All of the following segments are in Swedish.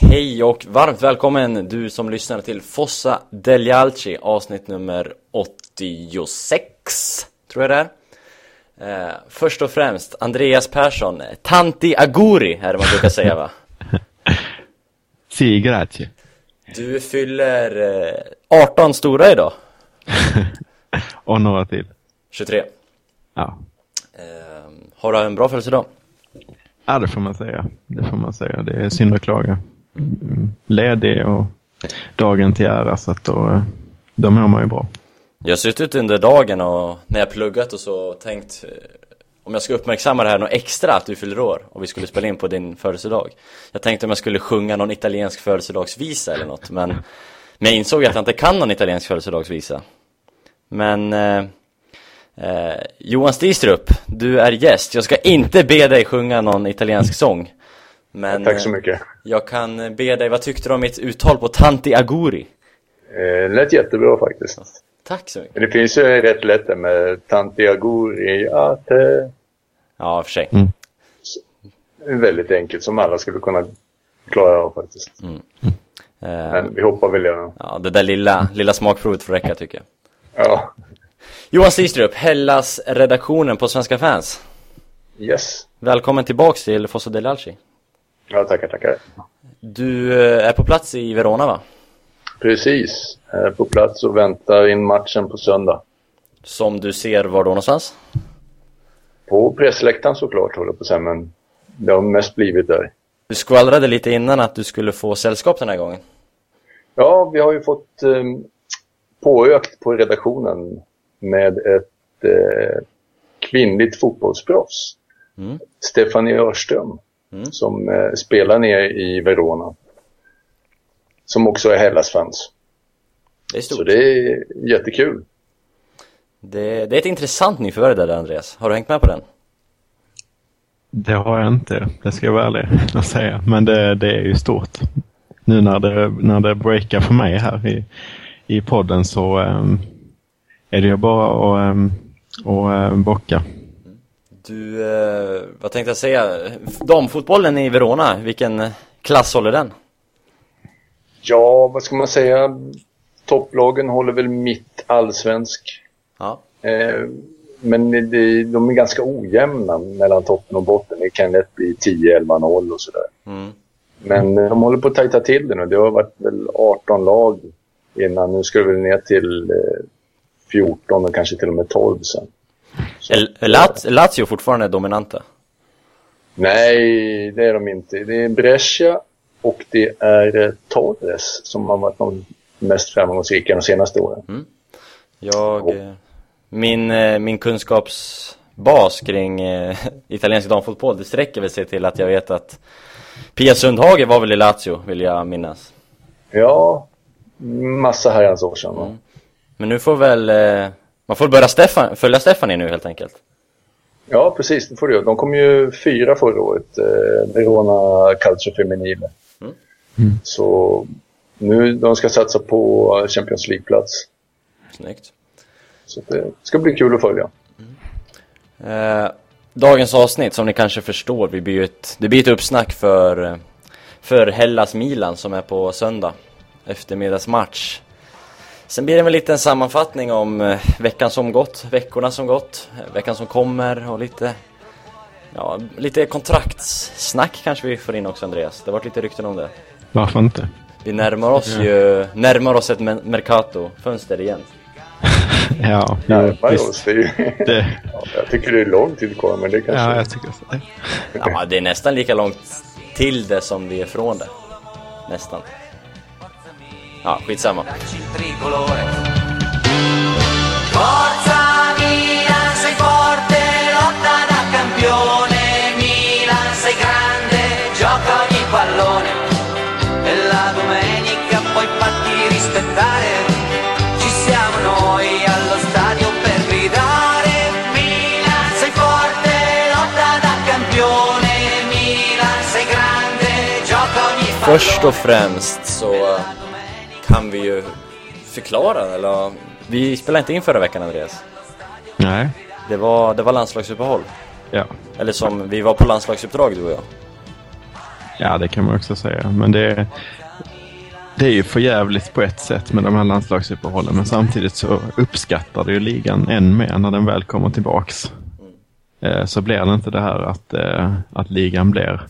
Hej och varmt välkommen du som lyssnar till Fossa Deglialci avsnitt nummer 86 Tror jag det är eh, Först och främst Andreas Persson, Tanti Aguri är det man brukar säga va? si, grazie Du fyller eh, 18 stora idag Och några till 23 Ja eh, Har du en bra födelsedag? Ja, det får man säga. Det får man säga. Det är synd att klaga. Ledig och dagen till ära, så att då, eh, då mår man ju bra. Jag har suttit under dagen och när jag pluggat och så tänkt eh, om jag ska uppmärksamma det här något extra att du fyller år och vi skulle spela in på din födelsedag. Jag tänkte om jag skulle sjunga någon italiensk födelsedagsvisa eller något, men, men jag insåg att jag inte kan någon italiensk födelsedagsvisa. Men eh, eh, Johan Stistrup, du är gäst. Jag ska inte be dig sjunga någon italiensk sång. Men Tack så eh, mycket. jag kan be dig, vad tyckte du om mitt uttal på Tanti Aguri? Eh, lät jättebra faktiskt. Tack så mycket. Det finns ju rätt lätt med Tanti Aguri Ate. Ja, för sig. Mm. Väldigt enkelt som alla skulle kunna klara av faktiskt. Eh, Men vi hoppar väl igenom. Ja, det där lilla, lilla smakprovet får räcka tycker jag. Ja, Johan Stistrup, Hellas-redaktionen på Svenska fans. yes. Välkommen tillbaks till Fosso Delalci. Ja, tackar, tackar. Du eh, är på plats i Verona va? Precis. Här på plats och väntar in matchen på söndag. Som du ser var då någonstans? På pressläktaren såklart håller på att säga, men det har mest blivit där. Du skvallrade lite innan att du skulle få sällskap den här gången. Ja, vi har ju fått eh, påökt på redaktionen med ett eh, kvinnligt fotbollsproffs. Mm. Stefanie Örström, Mm. som eh, spelar nere i Verona. Som också är Hellas-fans. Det är Så stort. det är jättekul. Det, det är ett intressant nyförvärv där Andreas. Har du hängt med på den? Det har jag inte, det ska jag vara ärlig att säga. Men det, det är ju stort. Nu när det, när det breakar för mig här i, i podden så um, är det ju bara att um, och, um, bocka. Du, eh, vad tänkte jag säga? Damfotbollen i Verona, vilken klass håller den? Ja, vad ska man säga? Topplagen håller väl mitt allsvensk. Ja. Eh, men de är ganska ojämna mellan toppen och botten. Det kan lätt bli 10-11-0 och sådär. Mm. Men eh, de håller på att tajta till det nu. Det har varit väl 18 lag innan. Nu ska det väl ner till eh, 14 och kanske till och med 12 sen. Är Lat- Lazio fortfarande dominanta? nej, det är de inte. Det är Brescia och det är eh, Torres som har varit de mest framgångsrika de senaste åren. Jag, eh, min, eh, min kunskapsbas kring italiensk damfotboll, det sträcker väl sig till att jag vet att Pia Sundhage var väl i Lazio, vill jag minnas. Ja, massa herrans år sedan. va? Men nu får väl, man får börja Stefan, följa Stefanie nu helt enkelt. Ja, precis. Det får du. De kom ju fyra förra året, eh, Verona Calcio Femminile. Mm. Mm. Så nu de ska satsa på Champions League-plats. Snyggt. Så det ska bli kul att följa. Eh, dagens avsnitt, som ni kanske förstår, vi blir ett, det blir ett uppsnack för, för Hellas Milan som är på söndag. Eftermiddagsmatch. Sen blir det en sammanfattning om eh, veckan som gått, veckorna som gått, eh, veckan som kommer och lite Ja, lite kontraktssnack kanske vi får in också Andreas. Det har varit lite rykten om det. Varför inte? Vi närmar oss ju, närmar oss ett Mercato-fönster igen. Ja, Närmar visst. oss. Det är ju... Det, ja, jag tycker det är lång tid kvar, men det kanske... ja, jag tycker så. Ja, det är nästan lika långt till det som det är från det. Nästan. Ja, skitsamma. tricolore. Forza Milan, sei forte, lotta da campione. Milan, sei grande, gioca ogni pallone. E la domenica puoi farti rispettare. Ci siamo noi allo stadio per gridare. Milan, sei forte, lotta da campione. Milan, sei grande, gioca ogni pallone. Först och främst så kan vi ju förklara, eller vi spelade inte in förra veckan Andreas. Nej, Det var, det var landslagsuppehåll. ja. Eller som, vi var på landslagsuppdrag du och jag. Ja, det kan man också säga. Men det, det är ju för jävligt på ett sätt med de här landslagsuppehållen. Men samtidigt så uppskattar det ju ligan än mer när den väl kommer tillbaks. Eh, så blir det inte det här att, eh, att ligan blir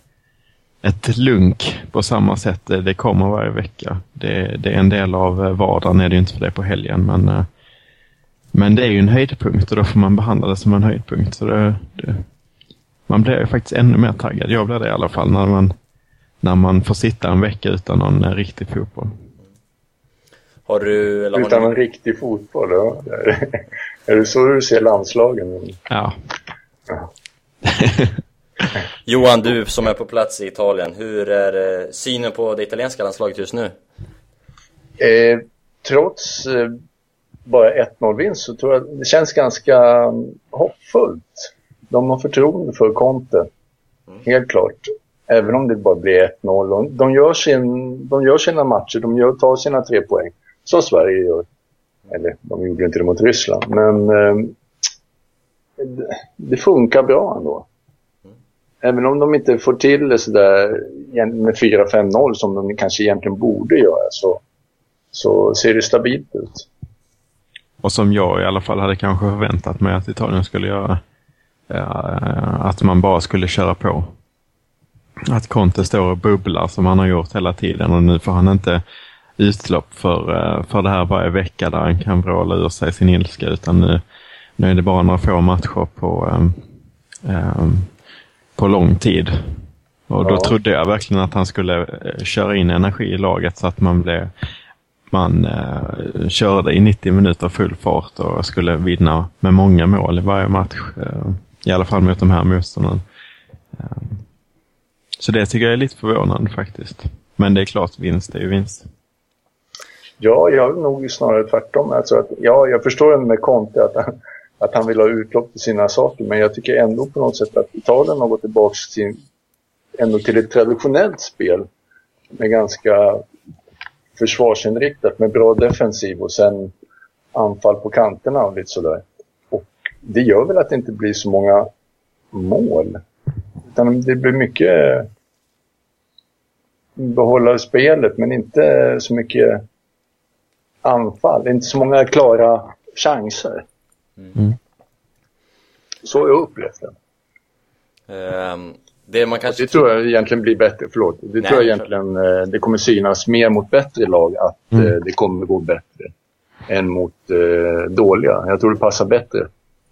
ett lunk på samma sätt. Det kommer varje vecka. Det, det är en del av vardagen, är det ju inte för det på helgen. Men, eh, men det är ju en höjdpunkt och då får man behandla det som en höjdpunkt. Så det, det, man blir ju faktiskt ännu mer taggad. Jag blir det i alla fall när man, när man får sitta en vecka utan någon riktig fotboll. Har du... Eller har Utan en riktig fotboll, ja. Är det så du ser landslagen? Ja. Johan, du som är på plats i Italien, hur är eh, synen på det italienska landslaget just nu? Eh, trots eh, bara 1-0-vinst så tror jag det känns ganska mm, hoppfullt. De har förtroende för Conte, helt klart. Även om det bara blir 1-0. Och De gör, sin, de gör sina matcher, de gör, tar sina tre poäng. Som Sverige gör. Eller, de gjorde inte det mot Ryssland. Men eh, det, det funkar bra ändå. Även om de inte får till det sådär med 4-5-0 som de kanske egentligen borde göra så, så ser det stabilt ut. Och som jag i alla fall hade kanske förväntat mig att Italien skulle göra. Att man bara skulle köra på. Att Conte står och bubblar som han har gjort hela tiden och nu får han inte utlopp för, eh, för det här varje vecka där han kan vråla ur sig sin ilska utan nu, nu är det bara några få matcher på, um, på lång tid. Och då Ja. trodde jag verkligen att han skulle eh, köra in energi i laget så att man blev man eh, körde i 90 minuter full fart och skulle vinna med många mål i varje match. Eh, I alla fall mot de här motståndarna. Eh, så det tycker jag är lite förvånande faktiskt. Men det är klart, vinst är ju vinst. Ja, jag är nog snarare tvärtom. Alltså att, ja, jag förstår det med Conte att han, att han vill ha utlopp för sina saker. Men jag tycker ändå på något sätt att Italien har gått tillbaka till, ändå till ett traditionellt spel. Med ganska försvarsinriktat, med bra defensiv och sen anfall på kanterna och lite sådär. Och det gör väl att det inte blir så många mål. Utan det blir mycket behålla spelet men inte så mycket anfall. Inte så många klara chanser. Mm. Så har jag upplevt det. Ehm, det man kanske... Det tror jag egentligen blir bättre, förlåt. Det Nej, tror jag egentligen eh, det kommer synas mer mot bättre lag att Mm. eh, det kommer gå bättre än mot eh, dåliga. Jag tror det passar bättre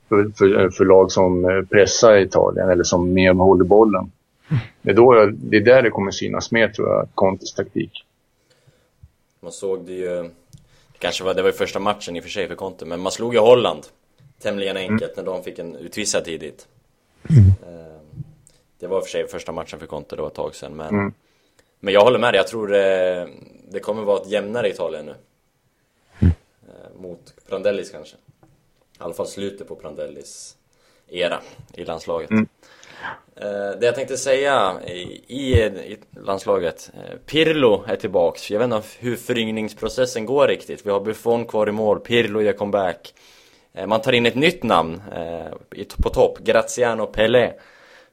för, för, för lag som eh, pressar Italien eller som mer håller bollen. Det är, då jag, det är där det kommer synas mer tror jag, Contes taktik. Man såg det ju... Kanske var, det var ju första matchen i och för sig för Conte, men man slog ju Holland tämligen enkelt när de fick en utvisad tidigt. Ehm, Det var i och för sig första matchen för Conte, det var ett tag sedan, men... Mm. Men jag håller med dig, jag tror det, det kommer vara ett jämnare Italien nu. Eh, Mot Prandellis kanske. I alla fall slutet på Prandellis era i landslaget. Mm. Eh, Det jag tänkte säga i, i, landslaget, eh, Pirlo är tillbaks. Jag vet inte hur föryngringsprocessen går riktigt. Vi har Buffon kvar i mål, Pirlo gör comeback. Eh, Man tar in ett nytt namn eh, på topp, Graziano Pelé.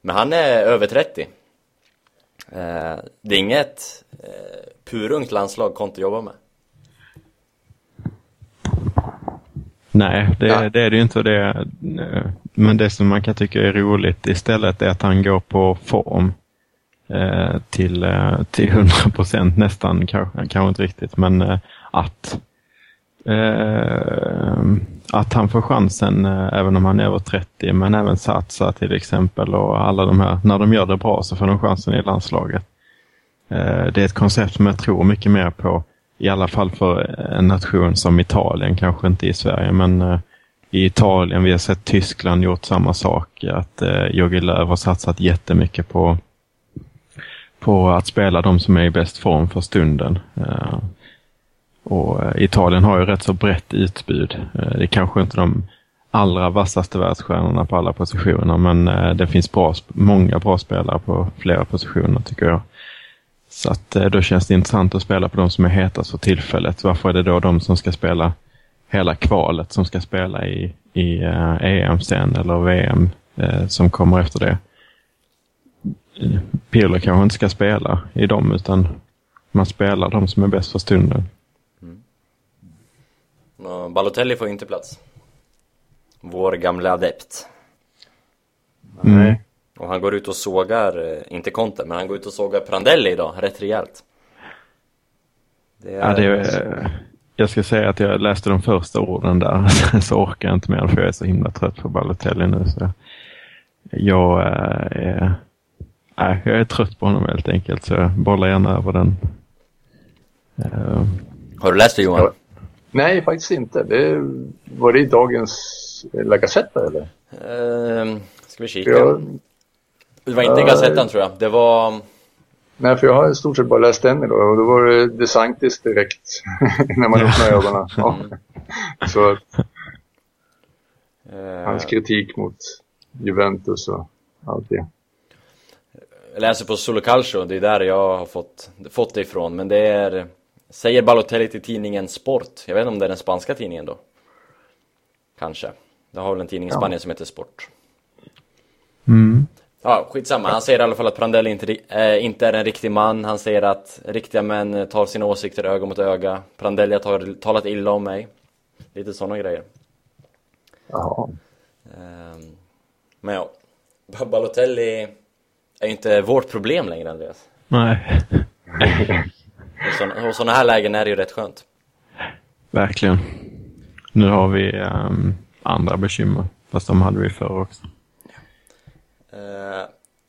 Men han är över 30. Eh, Det är inget purungt landslag Conte jobbar med. Nej, det, Ja. det är det ju inte. Det, men det som man kan tycka är roligt istället är att han går på form till, till 100 procent nästan, kanske, kanske inte riktigt, men att eh, att han får chansen eh, även om han är över 30, men även Satsa till exempel och alla de här, när de gör det bra så får de chansen i landslaget. Eh, det är ett koncept som jag tror mycket mer på i alla fall för en nation som Italien, kanske inte i Sverige, men eh, i Italien, vi har sett Tyskland gjort samma sak, att eh, Jogi Löw har satsat jättemycket på, på att spela de som är i bäst form för stunden. Eh, och eh, Italien har ju rätt så brett utbud. Eh, det är kanske inte de allra vassaste världsstjärnorna på alla positioner, men eh, det finns bra, många bra spelare på flera positioner tycker jag. Så att då känns det intressant att spela på de som är hetast för tillfället. Varför är det då de som ska spela hela kvalet som ska spela i, i EM sen eller VM som kommer efter det? Pirlo kanske inte ska spela i dem utan man spelar de som är bäst för stunden. Balotelli får inte plats. Vår gamla adept. Nej. Och han går ut och sågar, eh, inte Conte, men han går ut och sågar Prandelli idag, rätt rejält. Det är, Ja, det är, jag ska säga att jag läste de första orden där, så orkar jag inte mer för jag är så himla trött på Balotelli nu. Så jag, eh, är, nej, jag är trött på honom helt enkelt, så jag bollar gärna över den. Eh, Har du läst det Johan? Nej, faktiskt inte. Det, var det i dagens La Gazzetta eller? Ehm, ska vi kika? Jag, Det var inte Ja, Gazettan tror jag. Det var... nej, för jag har i stort sett bara läst den idag och då var det DeSantis direkt när man öppnar ögonen. Ja. Så att eh, hans kritik mot Juventus och allt det. Jag läser på Solo Calcio, det är där jag har fått, fått det ifrån. Men det är... Säger Balotelli till tidningen Sport. Jag vet inte om det är den spanska tidningen då. Kanske. Det har väl en tidning i Ja. Spanien som heter Sport. mm, Ja, skitsamma. Han säger i alla fall att Prandelli inte, eh, inte är en riktig man. Han säger att riktiga män tar sina åsikter öga mot öga. Prandelli har talat illa om mig. Lite sådana grejer. Jaha. Ehm, men ja, Ba- Balotelli är ju inte vårt problem längre Andreas. nej, Och såna här lägen är det ju rätt skönt. verkligen. Nu har vi ehm, andra bekymmer, fast de hade vi förr också. Eh,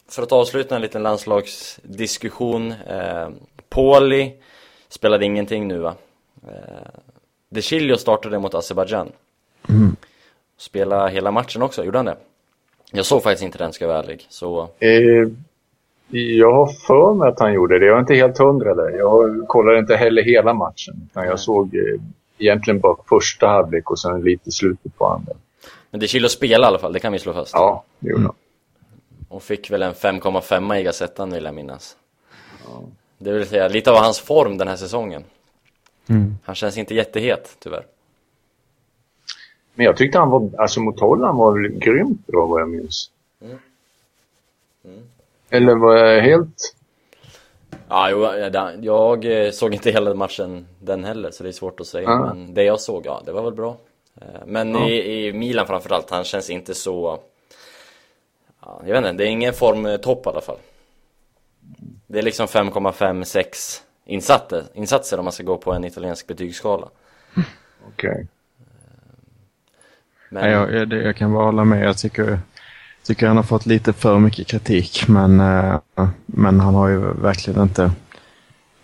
för att avsluta en liten landslagsdiskussion. Eh, Poli spelade ingenting nu va? Eh, De Chilio startade mot Azerbaijan. Mm. Spelade hela matchen också, gjorde han det? Jag såg faktiskt inte den ska jag vara ärlig. Så Eh, jag har för mig att han gjorde det. Jag är inte helt hundra där. Jag kollade inte heller hela matchen. Utan jag såg eh, egentligen bara första halvlek och sen lite slutet på andra. Men De Chilio spelade i alla fall, det kan vi slå fast. Ja, det gjorde han. Och fick väl en 5,5 i Gazettan vill jag minnas. Det vill säga lite av hans form den här säsongen. Mm. Han känns inte jättehet tyvärr. Men jag tyckte han var, alltså mot Holland var väl grymt bra vad jag minns. Mm. Eller var jag helt... Ja, jo, jag- jag eh, såg inte hela matchen den heller så det är svårt att säga. Ja. Men det jag såg, ja det var väl bra. Eh, Men Ja. i, i Milan framförallt, han känns inte så... Ja, jag vet inte, det är ingen formtopp i alla fall. Det är liksom 5,5-6 insatser, insatser om man ska gå på en italiensk betygsskala. Okej. Men Nej, jag, jag, det- jag kan bara hålla med. Jag tycker, tycker han har fått lite för mycket kritik, men, eh, men han har ju verkligen inte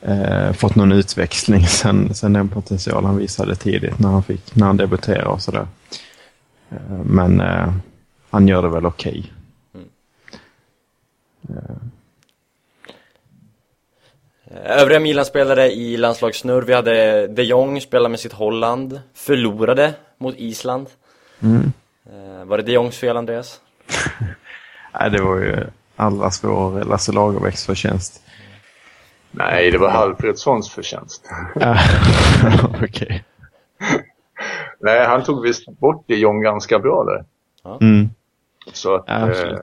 eh, fått någon utväxling sen, sen den potential han visade tidigt när han, fick, när han debuterade och sådär. Eh, men eh, han gör det väl okej. Övriga Milan-spelare i landslagssnurr, vi hade de Jong spela med sitt Holland, förlorade mot Island. Mm. Eh, Var det de Jongs fel Andreas? Nej, det var ju allas vår Lasse Lagerbäcks förtjänst. Nej, det var Alfredssons förtjänst. Okej. Nej, han tog visst bort det John ganska bra där. Mm. Så att... Ja, eh,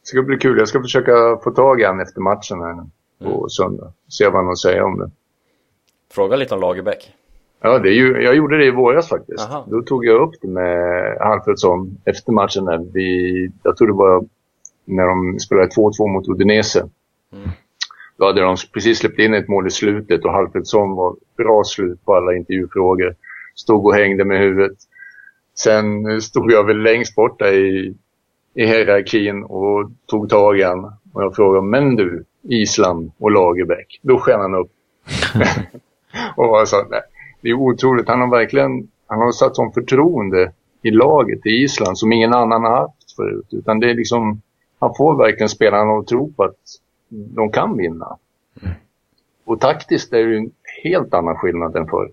det ska bli kul. Jag ska försöka få tag i honom efter matchen här på söndag. Se vad han har att säga om det. Fråga lite om Lagerbäck. Ja, det är ju, jag gjorde det i våras faktiskt. Aha. Då tog jag upp det med Alfredsson efter matchen. Där. Vi, jag tror det var när de spelade 2-2 mot Udinese. Mm. Då hade de precis släppt in ett mål i slutet och Alfredsson var bra slut på alla intervjufrågor. Stod och hängde med huvudet. Sen stod jag väl längst bort där i, i hierarkin och tog tag i han. Och jag frågade, men du, Island och Lagerbäck. Då sken han upp. och jag sa, nej, det är otroligt. Han har verkligen han har satt som förtroende i laget i Island som ingen annan har haft förut. Utan det är liksom, han får verkligen spelarna att tro på att de kan vinna. Och taktiskt är det en helt annan skillnad än förr.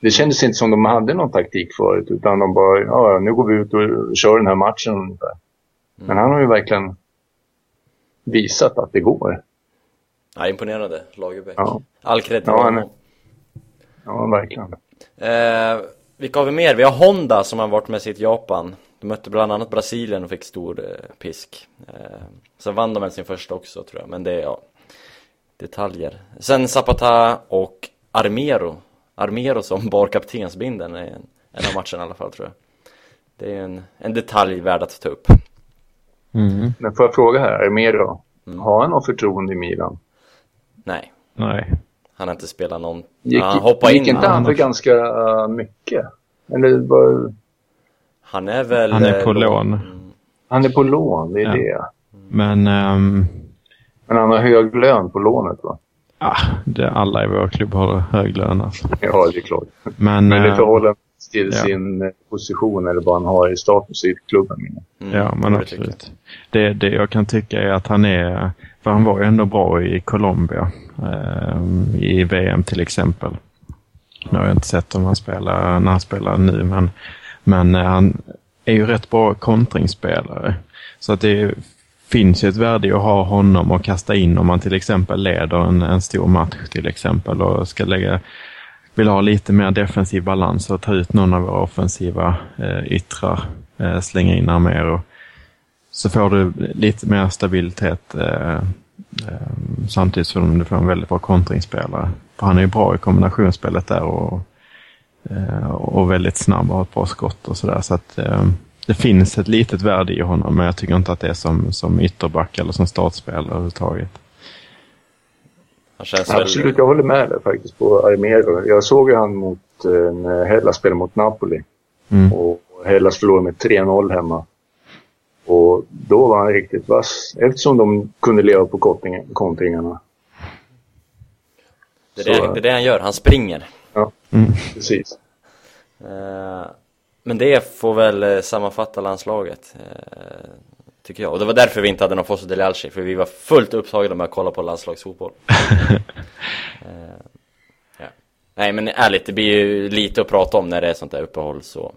Det kändes inte som de hade någon taktik förut utan de bara, ja nu går vi ut och kör den här matchen ungefär. Men han har ju verkligen visat att det går. Ja, imponerande, Lagerbäck. Ja. All cred till Ja, honom. Ja, verkligen. Eh, vilka har vi mer? Vi har Honda som har varit med sitt Japan. De mötte bland annat Brasilien och fick stor eh, pisk. Eh, sen vann de väl sin första också tror jag, men det är ja, detaljer. Sen Zapata och Armero. Armero som bar kaptensbindeln är en, en av matcherna i alla fall tror jag. Det är en, en detalj värd att ta upp. Mm. Men får jag fråga här, Armero, har han något förtroende i Milan? Nej, Nej. Han har inte spelat någon. Gick, han hoppade gick in. inte han för ganska uh, mycket? Eller var, Han är väl... Han är på eh, lån. Han är på lån, det är Ja. det. Men ehm, Men han har hög lön på lånet va? ah, det, alla i vår klubb har hög lön alltså. Ja, det är klart. Men, Men det eh, förhåller till ja. sin eh, position eller vad han har i status i klubben. mm, Ja, men det tycker jag. absolut. Det, det jag kan tycka är att han är, för han var ju ändå bra i Colombia, Eh, i VM till exempel. Nu har jag inte sett om han spelar, när han spelar nu, men, men eh, han är ju rätt bra kontringsspelare. Så att det finns ju ett värde i att ha honom och kasta in om man till exempel leder en, en stor match till exempel och ska lägga vill ha lite mer defensiv balans och ta ut någon av våra offensiva eh, yttrar, eh, slänga in Armero. Så får du lite mer stabilitet eh, samtidigt som du får en väldigt bra kontringsspelare. För han är ju bra i kombinationsspelet där och, eh, och väldigt snabb och har ett bra skott och sådär. Så att eh, det finns ett litet värde i honom men jag tycker inte att det är som, som ytterback eller som startspelare överhuvudtaget. Känns väl... Absolut, jag håller med där faktiskt på Armero. Jag såg ju han mot, eh, när Hellas spelade mot Napoli. Mm. Och Hellas förlorade med 3-0 hemma. Och då var han riktigt vass. Eftersom de kunde leva på kontring- kontringarna. Det är det, det är det han gör, han springer. Ja, Mm. precis. Eh, Men det får väl eh, sammanfatta landslaget, eh, tycker jag. Och det var därför vi inte hade någon Fosso Dele Alci, för vi var fullt upptagna med att kolla på landslagsfotboll. Ja. Nej men ärligt, det blir ju lite att prata om när det är sånt där uppehåll så.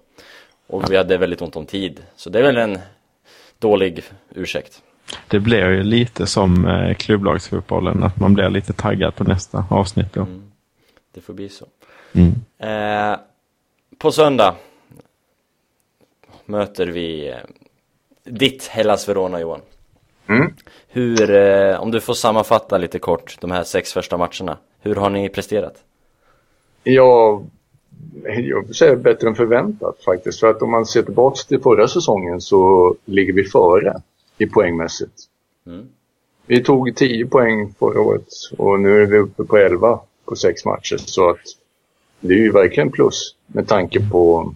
Och vi hade väldigt ont om tid, så det är väl en dålig ursäkt. Det blir ju lite som eh, klubblagsfotbollen, att man blir lite taggad på nästa avsnitt då. Mm. Det får bli så. Mm. Eh, på söndag möter vi eh, ditt Hellas Verona Johan. Mm. Hur, eh, om du får sammanfatta lite kort de här sex första matcherna. Hur har ni presterat? Ja, jag säga bättre än förväntat faktiskt. För att om man ser tillbaka till förra säsongen så ligger vi före i poängmässigt. Mm. Vi tog 10 poäng förra året och nu är vi uppe på 11 på sex matcher. Så att det är ju verkligen plus med tanke på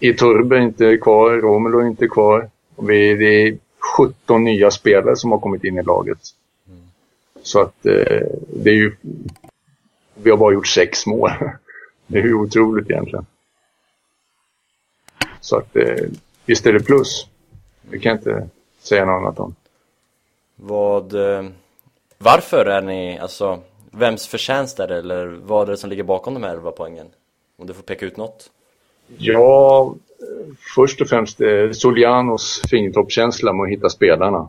Iturbe är inte kvar, Romelu är inte kvar. Vi, det är 17 nya spelare som har kommit in i laget. Så att eh, det är ju... Vi har bara gjort sex mål. Det är ju otroligt egentligen. Så att eh, visst är det plus. Det kan jag inte säga något annat om. Vad, eh, varför är ni, alltså, vems förtjänst är det eller vad är det som ligger bakom de här 11 poängen? Om du får peka ut något? Ja, först och främst eh, Solianos fingertoppskänsla med att hitta spelarna.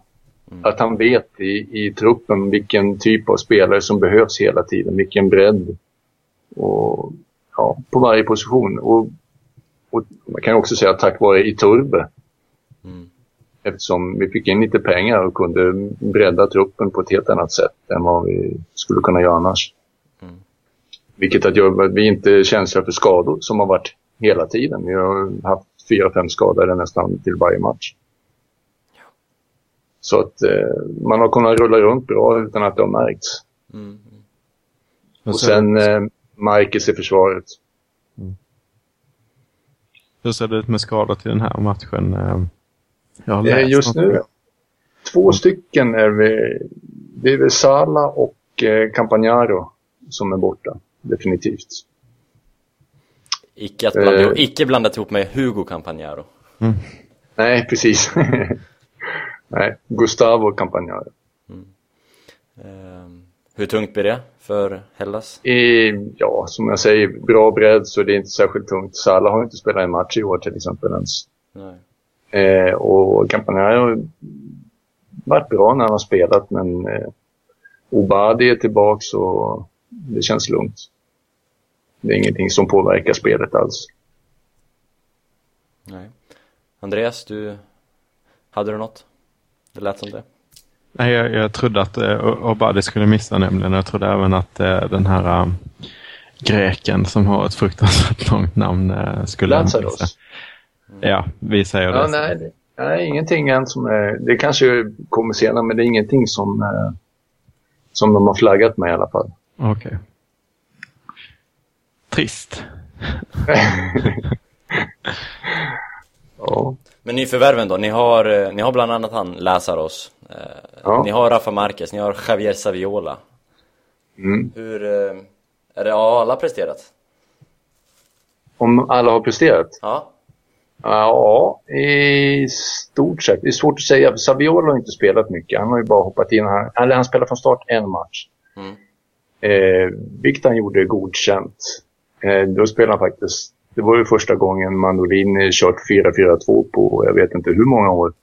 Att han vet i, i truppen vilken typ av spelare som behövs hela tiden, vilken bredd. Och, ja, på varje position. Och, och man kan också säga att tack vare Iturbe. Mm. Eftersom vi fick in lite pengar och kunde bredda truppen på ett helt annat sätt än vad vi skulle kunna göra annars. Mm. Vilket att gör att vi inte är känsliga för skador som har varit hela tiden. Vi har haft fyra, fem skadade nästan till varje match. Så att eh, man har kunnat rulla runt bra utan att det har märkts. Mm. Och sen eh, Marcus i försvaret. Hur ser det ut med skador till den här matchen? Eh, Jag har Eh, läst just nu, två stycken är vi. Det är väl Sala och eh, Campagnaro som är borta. Definitivt. Icke, att blanda, Eh. icke blandat ihop med Hugo Campagnaro. Nej, precis. Nej, Gustavo Campagnaro. Eh, hur tungt blir det för Hellas? I, ja, som jag säger, bra bredd så det är inte särskilt tungt. Sala har inte spelat en match i år till exempel ens. Eh, och Campagnaro har varit bra när han har spelat men eh, Obadi är tillbaks och det känns lugnt. Det är ingenting som påverkar spelet alls. Nej. Andreas, du, hade du något? Det lät som det. Nej, jag, jag trodde att uh, Obadi skulle missa nämligen. Jag trodde även att uh, den här uh, greken som har ett fruktansvärt långt namn uh, skulle Lazarus. missa. Ja, vi säger Ja, det. nej, det- nej, ingenting än som är... Det kanske kommer senare, men det är ingenting som, eh, som de har flaggat med i alla fall. Okej. Trist. Ja, Men nyförvärven då, ni har, eh, ni har bland annat han Lazaros eh, Ja. Ni har Rafa Marquez, ni har Javier Saviola mm. Hur, eh, är det, har alla presterat? Om alla har presterat? Ja? Ja, i stort sett. Det är svårt att säga. Saviola har inte spelat mycket. Han har ju bara hoppat in. Han, eller han spelade från start en match. Mm. Eh, vilket han gjorde godkänt. Eh, då spelade han faktiskt... Det var ju första gången Mandolini kört 4-4-2 på jag vet inte hur många år.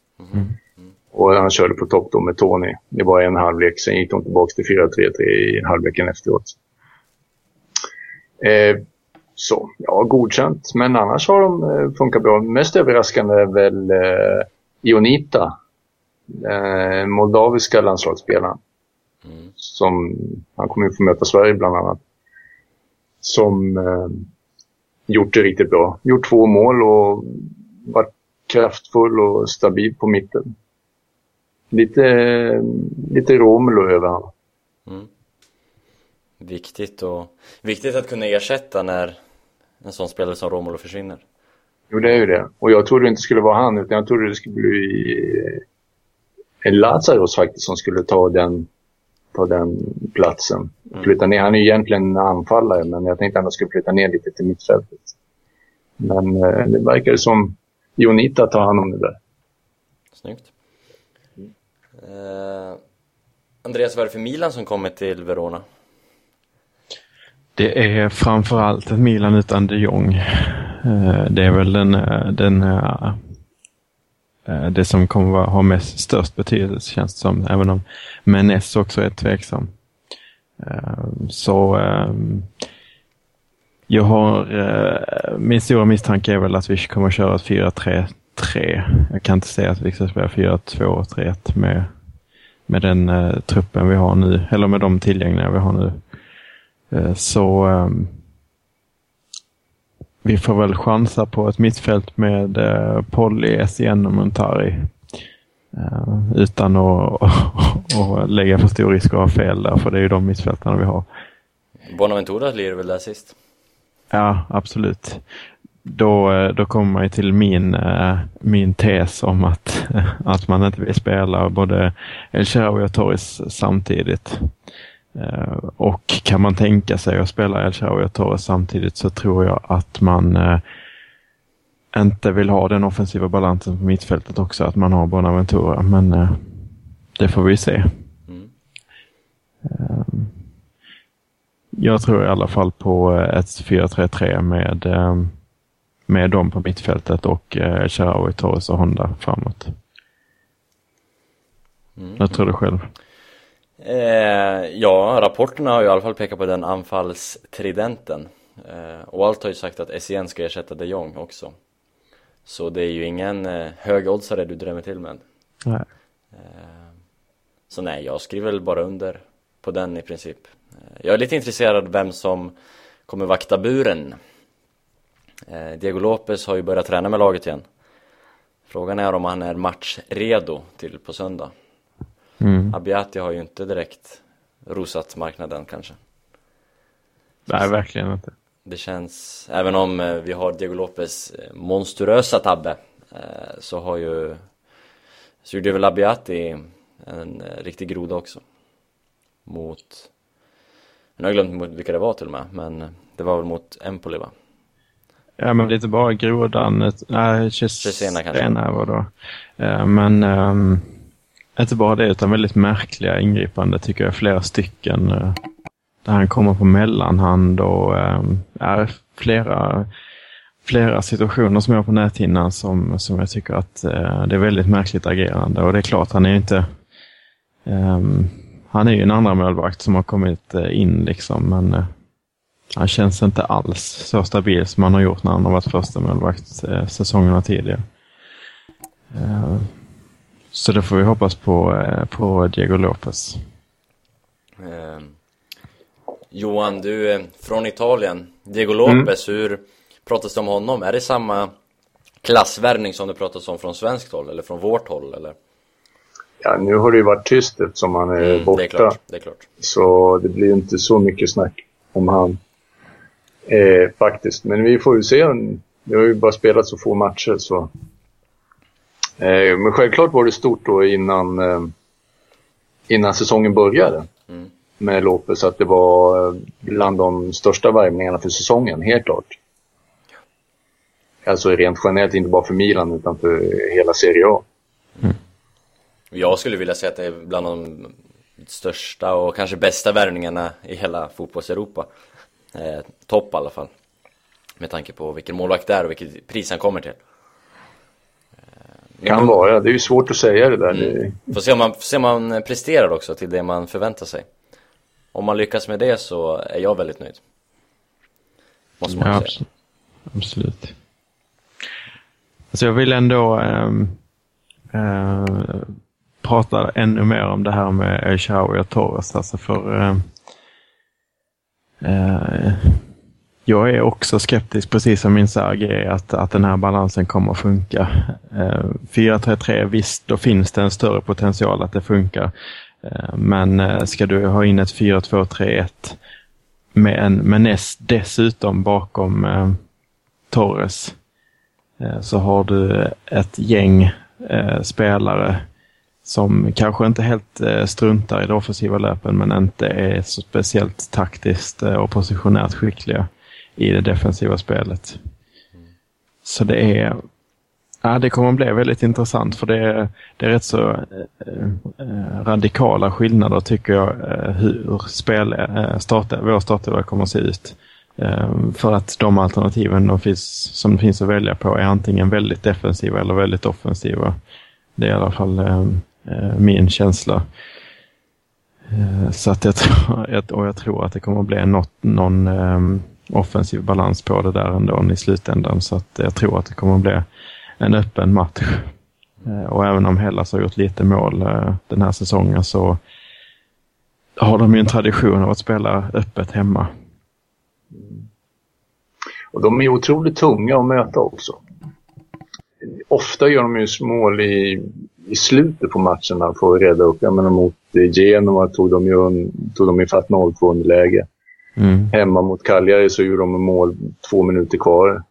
Och han körde på topp då med Tony. Det var en halvlek, sen gick de tillbaka till 4-3-3 i halvleken efteråt. Eh, så, ja, godkänt. Men annars har de eh, funkat bra. Mest överraskande är väl eh, Ionita. Eh, moldaviska landslagsspelaren. Mm. Som, han kommer ju få möta Sverige bland annat. Som eh, gjort det riktigt bra. Gjort två mål och varit kraftfull och stabil på mitten. Lite, lite Romulo över honom. Mm. Viktigt och Viktigt att kunna ersätta när en sån spelare som Romulo försvinner Jo, det är ju det. Och jag trodde det inte skulle vara han, utan jag trodde det skulle bli eh, en Lazarus faktiskt som skulle ta den, ta den platsen. Flytta ner. Han är ju egentligen anfallare, men jag tänkte att han skulle flytta ner lite till mittfältet. Men eh, det verkar som Jonita tar hand om det där. Snyggt eh, Andreas, vad är det för Milan som kommer till Verona? Det är framförallt ett Milan utan de Jong. Eh, Det är väl den, eh, den, eh, eh, det som kommer att ha mest störst betydelse känns det som, även om Menes också är tveksam. Så jag har, min stora misstanke är väl att vi kommer att köra ett 4-3-3. Jag kan inte säga att vi ska spela 4-2-3-1 med, med den eh, truppen vi har nu, eller med de tillgängliga vi har nu. Eh, Så ehm, vi får väl chansa på ett mittfält med eh, Polly, Essien och Montari. Eh, utan att att lägga för stor risk att ha fel där, för det är ju de mittfältarna vi har. Bonaventura lirade väl där sist? Ja, absolut. Då, eh, då kommer man till min, eh, min tes om att, att man inte vill spela både El Shaarawy och Torres samtidigt. Eh, Och kan man tänka sig att spela El Shaarawy och Torres samtidigt så tror jag att man eh, inte vill ha den offensiva balansen på mittfältet också, att man har Bonaventura. Men eh, det får vi se. Mm. Jag tror i alla fall på eh, ett 4-3-3 med, eh, med dem på mittfältet och eh, Shaarawy, Torres och Honda framåt. Mm. Jag tror du själv. Eh, ja, rapporterna har ju i alla fall pekat på den anfallstridenten eh, Och allt har ju sagt att Essien ska ersätta de Jong också Så det är ju ingen eh, högoddsare du drämmer till med Nej. eh, Så nej, jag skriver väl bara under på den i princip eh, Jag är lite intresserad vem som kommer vakta buren Diego Lopez har ju börjat träna med laget igen Frågan är om han är matchredo till på söndag Mm. Abiati har ju inte direkt rosat marknaden kanske Nej, verkligen inte. Det känns, även om eh, vi har Diego Lopez eh, monstruösa tabbe eh, Så har ju Så gjorde väl Abiati en eh, riktig groda också Mot Nu har jag glömt vilka det var till och med men eh, Det var väl mot Empoli va? Ja, men lite bara grodan. Nej, Cesena kanske. Var då. Men ehm, inte bara det, utan väldigt märkliga ingripande tycker jag. Flera stycken. eh, Där han kommer på mellanhand och ehm, ja, flera, flera situationer som jag har på näthinnan som, som jag tycker att eh, det är väldigt märkligt agerande. Och det är klart, han är ju inte... ehm, han är ju en andra målvakt som har kommit eh, in liksom, men han känns inte alls så stabil som han har gjort när han har varit första målvakt eh, säsongerna tidigare. Eh, så det får vi hoppas på, eh, på Diego Lopez. Eh, Johan, du är från Italien. Diego Lopez, hur pratas det om honom? Är det samma klassvärvning som det pratas om från svenskt håll eller från vårt håll? Eller? Ja, nu har det ju varit tyst eftersom han är Mm, borta. det är klart, det är klart. Så det blir inte så mycket snack om han. Eh, faktiskt. Men vi får ju se. Det har ju bara spelat så få matcher så. Eh, men självklart var det stort då innan, eh, innan säsongen började. Mm. Med Lopez att det var eh, bland de största värvningarna för säsongen, helt klart. Alltså rent generellt, inte bara för Milan utan för hela Serie A. Jag skulle vilja säga att det är bland de största och kanske bästa värvningarna i hela fotbolls-Europa. Eh, topp i alla fall. Med tanke på vilken målvakt det är och vilket pris han kommer till. Eh, Kan vara, det är ju svårt att säga det där. Mm. Det, Får se om man, får se om man presterar också till det man förväntar sig. Om man lyckas med det så är jag väldigt nöjd. Måste man Ja, säga. abs- absolut. Alltså jag vill ändå ehm, eh, prata ännu mer om det här med El Shaarawy och Torres. Alltså för ehm, eh, jag är också skeptisk, precis som min Sergej, att, att den här balansen kommer att funka. Eh, 4-3-3, visst, då finns det en större potential att det funkar. Eh, men eh, ska du ha in ett 4-2-3-1 med, en, med näst dessutom bakom eh, Torres eh, så har du ett gäng eh, spelare som kanske inte helt eh, struntar i det offensiva löpen men inte är så speciellt taktiskt eh, och positionärt skickliga i det defensiva spelet. Så det är Ja, det kommer att bli väldigt intressant för det är, det är rätt så eh, eh, radikala skillnader tycker jag eh, hur spel, eh, start, vår startelva kommer att se ut. Eh, för att de alternativen de finns, som finns att välja på är antingen väldigt defensiva eller väldigt offensiva. Det är i alla fall eh, Eh, min känsla. Eh, så att jag tror, och jag tror att det kommer att bli något, någon eh, offensiv balans på det där ändå i slutändan. Så att jag tror att det kommer att bli en öppen match. Och även om Hellas har gjort lite mål den här säsongen så har de ju en tradition av att spela öppet hemma. Och de är otroligt tunga att möta också. Ofta gör de ju mål i, i slutet på matcherna för att rädda upp. Jag menar mot Genova tog de ju un- tog de ifatt 0-2 underläge. Mm. Hemma mot Cagliari så gjorde de mål två minuter kvar.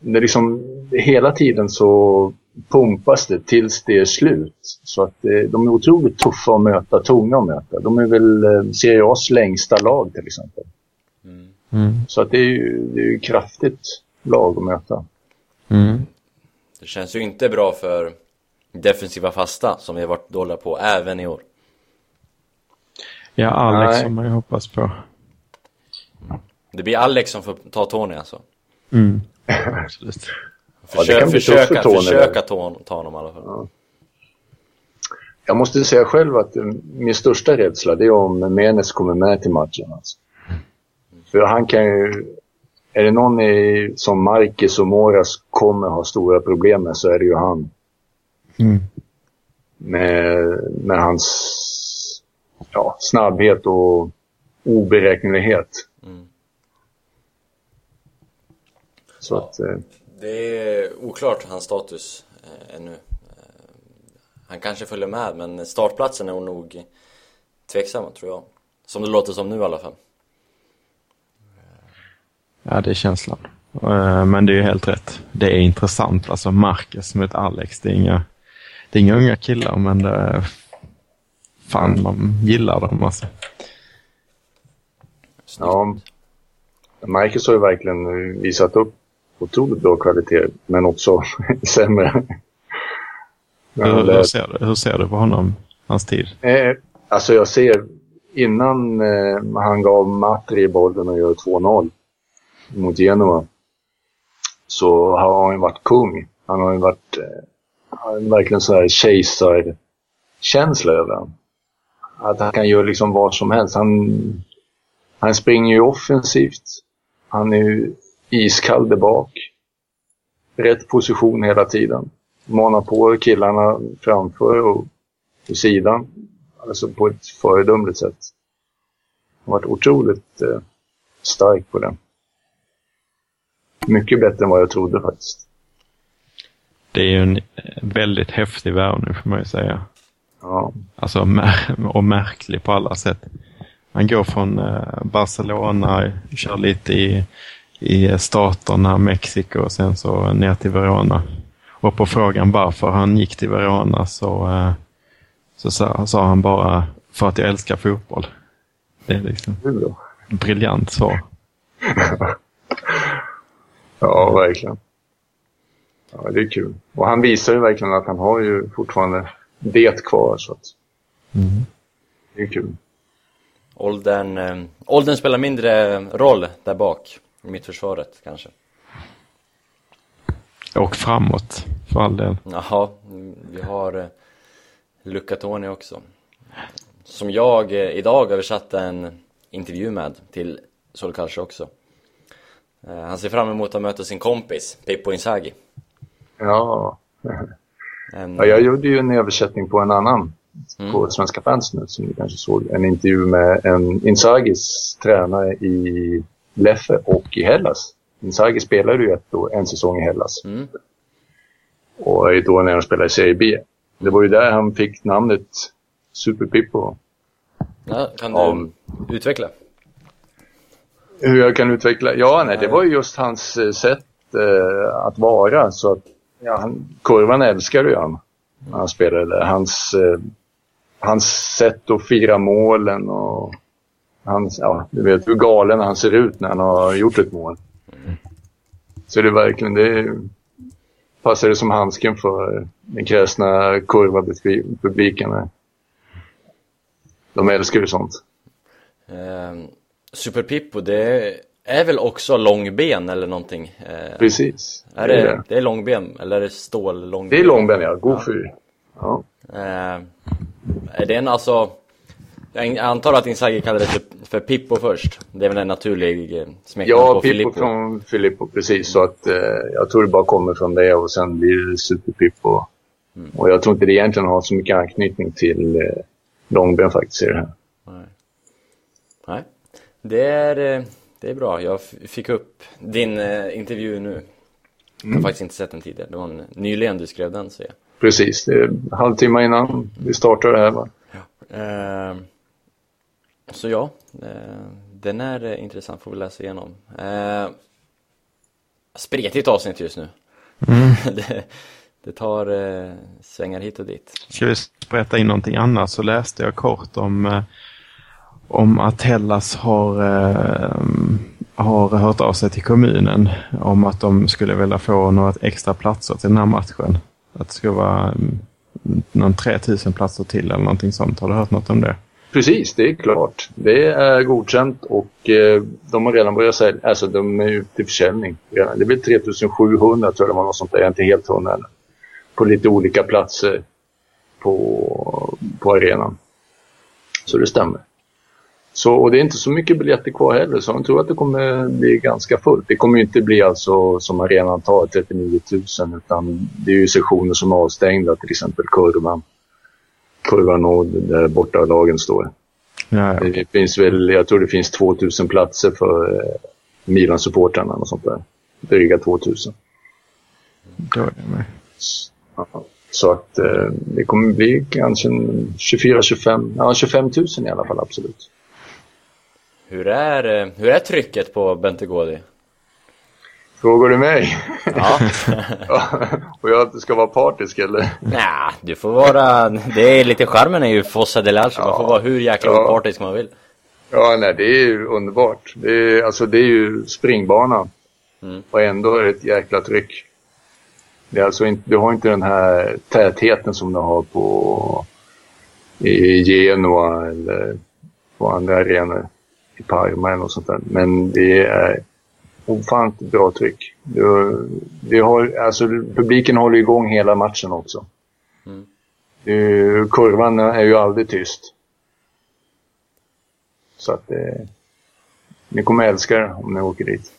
Det är liksom, hela tiden så pumpas det tills det är slut. Så att det, de är otroligt tuffa att möta, tunga att möta. De är väl eh, Serie A's längsta lag till exempel. Mm. Så att det är ju, det är ju kraftigt lag att möta. Mm. Det känns ju inte bra för defensiva fasta som vi har varit dåliga på även i år. Ja, Alex Nej. har man ju hoppats på. Det blir Alex som får ta Tony alltså. Mm. Absolut. Ja, Försök, för försöka, Tony försöka ta, ta honom i alla fall. Jag måste säga själv att min största rädsla det är om Menes kommer med till matchen. Alltså. För han kan ju... Är det någon i, som Marcus och Moras kommer ha stora problem med så är det ju han. Mm. Med, med hans ja, snabbhet och oberäknelighet. Mm. Så att, eh, Det är oklart hans status eh, ännu. Eh, han kanske följer med men startplatsen är nog tveksam tror jag. Som det låter som nu i alla fall. Ja, det är känslan. Eh, Men det är ju helt rätt. Det är intressant. Alltså Marcus mot Alex. Det är inga, det är inga unga killar men det är, fan man gillar dem alltså. ja. Marcus har ju verkligen eh, visat upp otroligt bra kvalitet, men också sämre. Men, Hur, eh, hur, ser du, hur ser du på honom, hans tid? Eh, alltså jag ser, innan eh, han gav Matri bollen och gör 2-0 mot Genova så har han varit kung. Han har ju varit eh, verkligen så här kejsarkänsla över honom. Att han kan göra liksom vad som helst. Han, han springer ju offensivt. Han är ju iskall där bak. Rätt position hela tiden. Manar på killarna framför och på sidan. Alltså på ett föredömligt sätt. Han har varit otroligt eh, stark på det. Mycket bättre än vad jag trodde faktiskt. Det är ju en väldigt häftig värvning får man ju säga. Ja, Alltså, och märklig på alla sätt. Man går från eh, Barcelona, kör lite i, i staterna, Mexiko och sen så ner till Verona. Och på frågan varför han gick till Verona så, eh, så sa, sa han bara för att jag älskar fotboll. Det är liksom briljant svar. Ja, verkligen. Ja, det är kul. Och han visar ju verkligen att han har ju fortfarande det kvar. Så att Mm. det är kul. Åldern, eh, åldern spelar mindre roll där bak, i mittförsvaret kanske. Och framåt, för all del. Jaha, vi har eh, Luca Toni också. Som jag eh, idag översatte en intervju med till Solkalche också. Eh, han ser fram emot att möta sin kompis, Pippo Inzaghi. Ja. En, ja, jag gjorde ju en översättning på en annan Mm. på Svenska fans nu som ni kanske såg. En intervju med en Inzagis tränare i Leffe och i Hellas. Inzaghi spelade ju ett år, en säsong i Hellas. Mm. Och år när han spelade i Serie B. Det var ju där han fick namnet Super Pippo. Ja, kan du Om- utveckla? Hur jag kan utveckla? Ja, nej, det var ju just hans eh, sätt eh, att vara. Så att, ja, han, kurvan älskar ju han när han spelade där. Hans, eh, hans sätt att fira målen och hans, ja, du vet hur galen han ser ut när han har gjort ett mål. Så det är verkligen, det passar det som handsken för den kräsna kurva-publiken. De älskar ju sånt. Eh, Super Pippo, det är väl också långben eller någonting? Eh, Precis. är det, det är långben, eller är det stållångben? Det är långben, ja. God fyr. Ja. Eh, är det en alltså... Jag antar att Inzaghi kallade det för, Pippo först. Det är väl en naturlig eh, smeknamn Ja, på Pippo Filippo. från Filippo, precis. Så att eh, jag tror det bara kommer från det och sen blir det Super Pippo. Mm. Och jag tror inte det egentligen har så mycket anknytning till eh, långben faktiskt i det här. Nej. Nej. Det är, eh, det är bra. Jag fick upp din eh, intervju nu. Jag Mm. har faktiskt inte sett den tidigare. Det var en, nyligen du skrev den, så jag. Precis, det är en halvtimme innan vi startar det här va. Eh, så ja, eh, den är eh, intressant, får vi läsa igenom. Eh, spretigt avsnitt just nu. det, det tar eh, svängar hit och dit. Ska vi berätta in någonting annat så läste jag kort om, eh, om att Hellas har, eh, har hört av sig till kommunen om att de skulle vilja få några extra platser till den här matchen. Att det skulle vara mm, någon 3000 platser till eller någonting sånt. Har du hört något om det? Precis, det är klart. Det är godkänt och eh, de har redan börjat sälja, alltså de är ute till försäljning. redan. Det blir 3700 tror jag det var något sånt där, jag är inte helt hundra. På lite olika platser på, på arenan. Så det stämmer. Så, och det är inte så mycket biljetter kvar heller, så jag tror att det kommer bli ganska fullt. Det kommer inte bli alltså som arenan tar 39 000 utan det är ju sektioner som är avstängda, till exempel kurvan. Kurvan Nord där borta lagen står. Ja, ja. Det finns väl, jag tror det finns 2000 platser för eh, Milan-supportrarna och sånt där. Dryga 2000. Då är det med. Ja. Så att eh, det kommer bli kanske 24-25, ja 25 000 i alla fall absolut. Hur är, eh, hur är trycket på Bentegodi? Frågar du mig? Ja. Ja, och jag ska vara partisk eller? Nja, du får vara... Det är lite charmen är ju Fossa del Alce. Man får vara hur jäkla Ja. opartisk man vill. Ja, nej det är ju underbart. Det är, alltså det är ju springbana. Mm. Och ändå är det ett jäkla tryck. Det är alltså inte, du har inte den här tätheten som du har på i Genoa eller på andra arenor. I Parma eller något sånt där. Men det är ofantligt bra tryck. Det har, alltså, publiken håller igång hela matchen också. Mm. Det- Kurvan är ju aldrig tyst. Så att eh, ni kommer älska det om ni åker dit.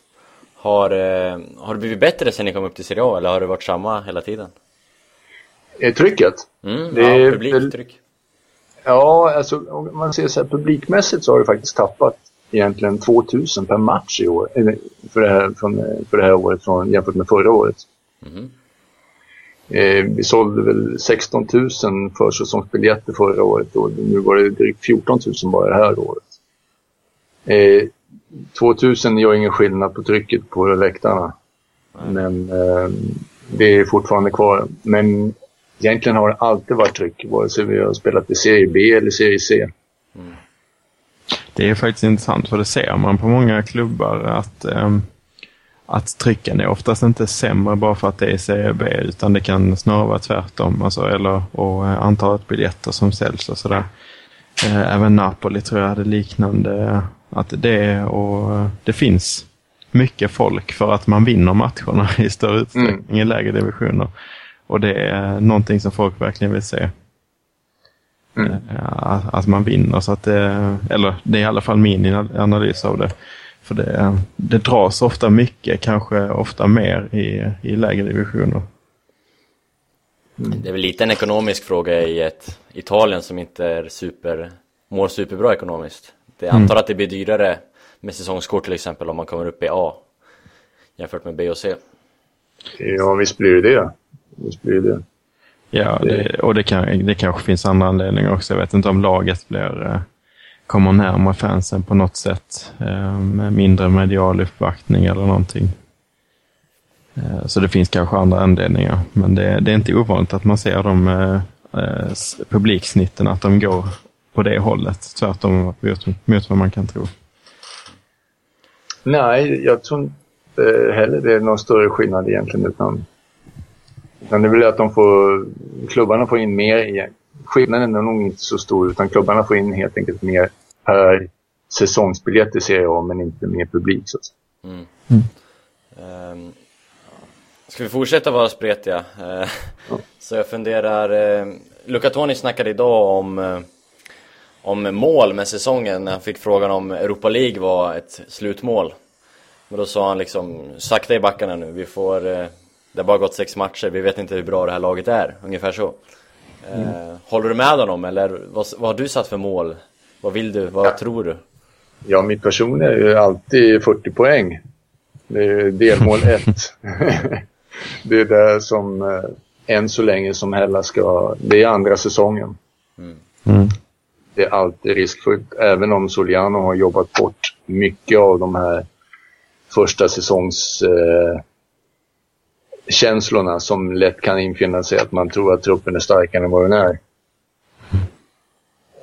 Har, eh, har det blivit bättre sen ni kom upp till Serie A eller har det varit samma hela tiden? Eh, Trycket? Mm, Det ja, publiktryck. Ja, alltså om man ser så här publikmässigt så har det faktiskt tappat egentligen 2000 per match i år. För det här, från, för det här året från, jämfört med förra året. Mhm. Eh, vi sålde väl 16 000 försäsongsbiljetter förra året och nu var det drygt 14 000 bara det här året. Eh, 2000 gör ingen skillnad på trycket på läktarna. Men eh, det är fortfarande kvar. Men egentligen har det alltid varit tryck, vare sig vi har spelat i serie B eller serie C. Det är faktiskt intressant för det ser man på många klubbar att, ehm, att trycken är oftast inte sämre bara för att det är Serie B utan det kan snarare vara tvärtom. Alltså, eller, och eh, antalet biljetter som säljs och sådär. Eh, Även Napoli tror jag hade liknande. Att det, och eh, det finns mycket folk för att man vinner matcherna i större utsträckning i lägre divisioner. Och det är någonting som folk verkligen vill se. Mm. Eh, Att, att man vinner. Så att det, eller det är i alla fall min analys av det. För det, det dras ofta mycket, kanske ofta mer i, i lägre divisioner. Det är väl lite en ekonomisk fråga i ett Italien som inte är super, mår superbra ekonomiskt. Det jag antar att det blir dyrare med säsongskort till exempel om man kommer upp i A jämfört med B och C. Ja, visst blir det det. Visst blir det. Ja, det, och det, kan, det kanske finns andra anledningar också. Jag vet inte om laget blir, eh, kommer närmare fansen på något sätt. eh, Med mindre medial uppvaktning eller någonting. Eh, Så det finns kanske andra anledningar. Men det, det är inte ovanligt att man ser de eh, publiksnitten, att de går på det hållet. Tvärtom mot, mot vad man kan tro. Nej, jag tror inte heller det är någon större skillnad egentligen. Utan, utan det är väl att de får, klubbarna får in mer. i- Skillnaden är nog inte så stor utan klubbarna får in helt enkelt mer per säsongsbiljett i Serie A men inte mer publik. Så att säga. Mm. Ehm, ska vi fortsätta vara spretiga? Eh, så jag funderar, eh, Luca Toni snackade idag om, eh, om mål med säsongen när han fick frågan om Europa League var ett slutmål. Men då sa han liksom, sakta i backarna nu, vi får, det har bara gått sex matcher, vi vet inte hur bra det här laget är, ungefär så. Eh, Håller du med honom eller vad, vad har du satt för mål? Vad vill du? Vad Ja. tror du? Ja, mitt personliga är ju alltid 40 poäng. Det är delmål 1. det är det som eh, än så länge som Hella ska... Det är andra säsongen. Mm. Det är alltid riskfullt. Även om Soliano har jobbat bort mycket av de här första säsongs eh, känslorna som lätt kan infinna sig att man tror att truppen är starkare än vad den är.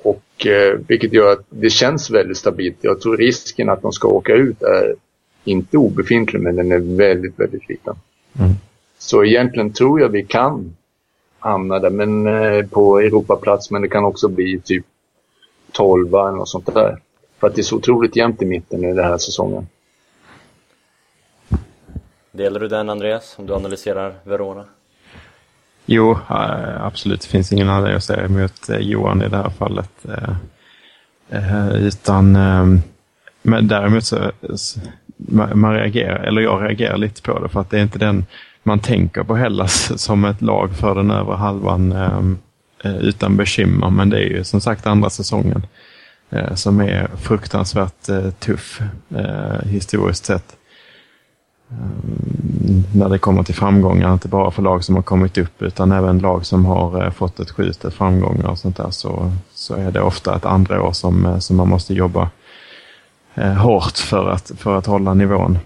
Och eh, vilket gör att det känns väldigt stabilt. Jag tror risken att de ska åka ut är inte obefintlig men den är väldigt, väldigt liten. Mm. Så egentligen tror jag vi kan hamna där men, eh, på Europaplats men det kan också bli typ 12 eller något sånt där. För att det är så otroligt jämnt i mitten i den här säsongen. Delar du den Andreas, om du analyserar Verona? Jo, eh, absolut. Det finns ingen anledning att säga emot eh, Johan i det här fallet. Eh, utan, ehm, men däremot så, man reagerar, eller jag reagerar lite på det för att det är inte den man tänker på Hellas som ett lag för den övre halvan ehm, utan bekymmer. Men det är ju som sagt andra säsongen som är fruktansvärt tuff historiskt sett. Ehm, när det kommer till framgångar, inte bara för lag som har kommit upp utan även lag som har eh, fått ett skjut, ett framgångar och sånt där så, så är det ofta ett andra år som, eh, som man måste jobba eh, hårt för att, för att hålla nivån.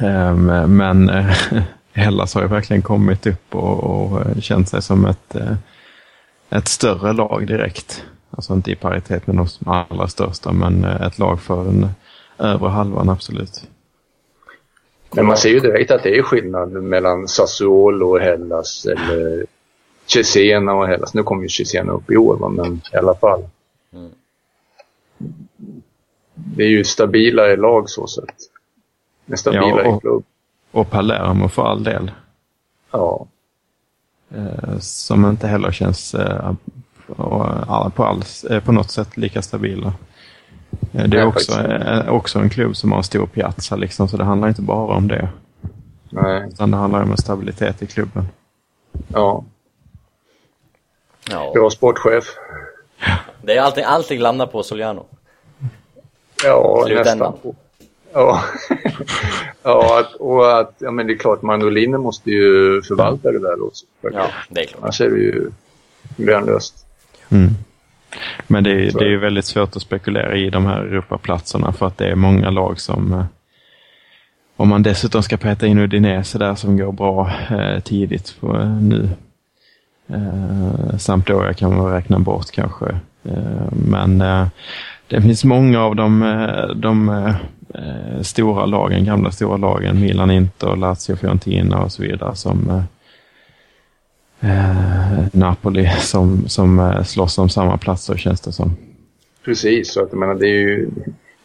Ehm, men Hellas har ju verkligen kommit upp och, och känt sig som ett, ett större lag direkt. Alltså inte i paritet med de allra största men ett lag för den övre halvan absolut. Men man ser ju direkt att det är skillnad mellan Sassuolo och Hellas eller Cesena och Hellas. Nu kommer ju Cesena upp i år, men i alla fall. Mm. Det är ju stabilare lag så sett. En stabilare Ja, och- klubb. Och Palermo för all del. Ja. Eh, som inte heller känns eh, på, all- på, alls, eh, på något sätt lika stabila. Eh, det är också, eh, också en klubb som har en stor piazza, liksom, så det handlar inte bara om det. Nej. Utan det handlar om en stabilitet i klubben. Ja. Ja, Bra sportchef. det är allting, allting landar på Soliano. Ja, Slutändan. nästan. Ja, ja att, och att, ja men det är klart, Mandoliner måste ju förvalta det väl också. Ja, det är klart. Annars är det ju värnlöst. Mm. Men det är, det är ju väldigt svårt att spekulera i de här Europaplatserna för att det är många lag som... eh, Om man dessutom ska peta in Udinese där som går bra eh, tidigt på, eh, nu. Eh, Sampdoria kan man räkna bort kanske. Eh, men det finns många av de, de stora lagen, gamla stora lagen, Milan, Inter, Lazio, Fiorentina och så vidare som eh, Napoli som, som eh, slåss om samma platser känns det som. Precis, så att, jag menar, det, är ju,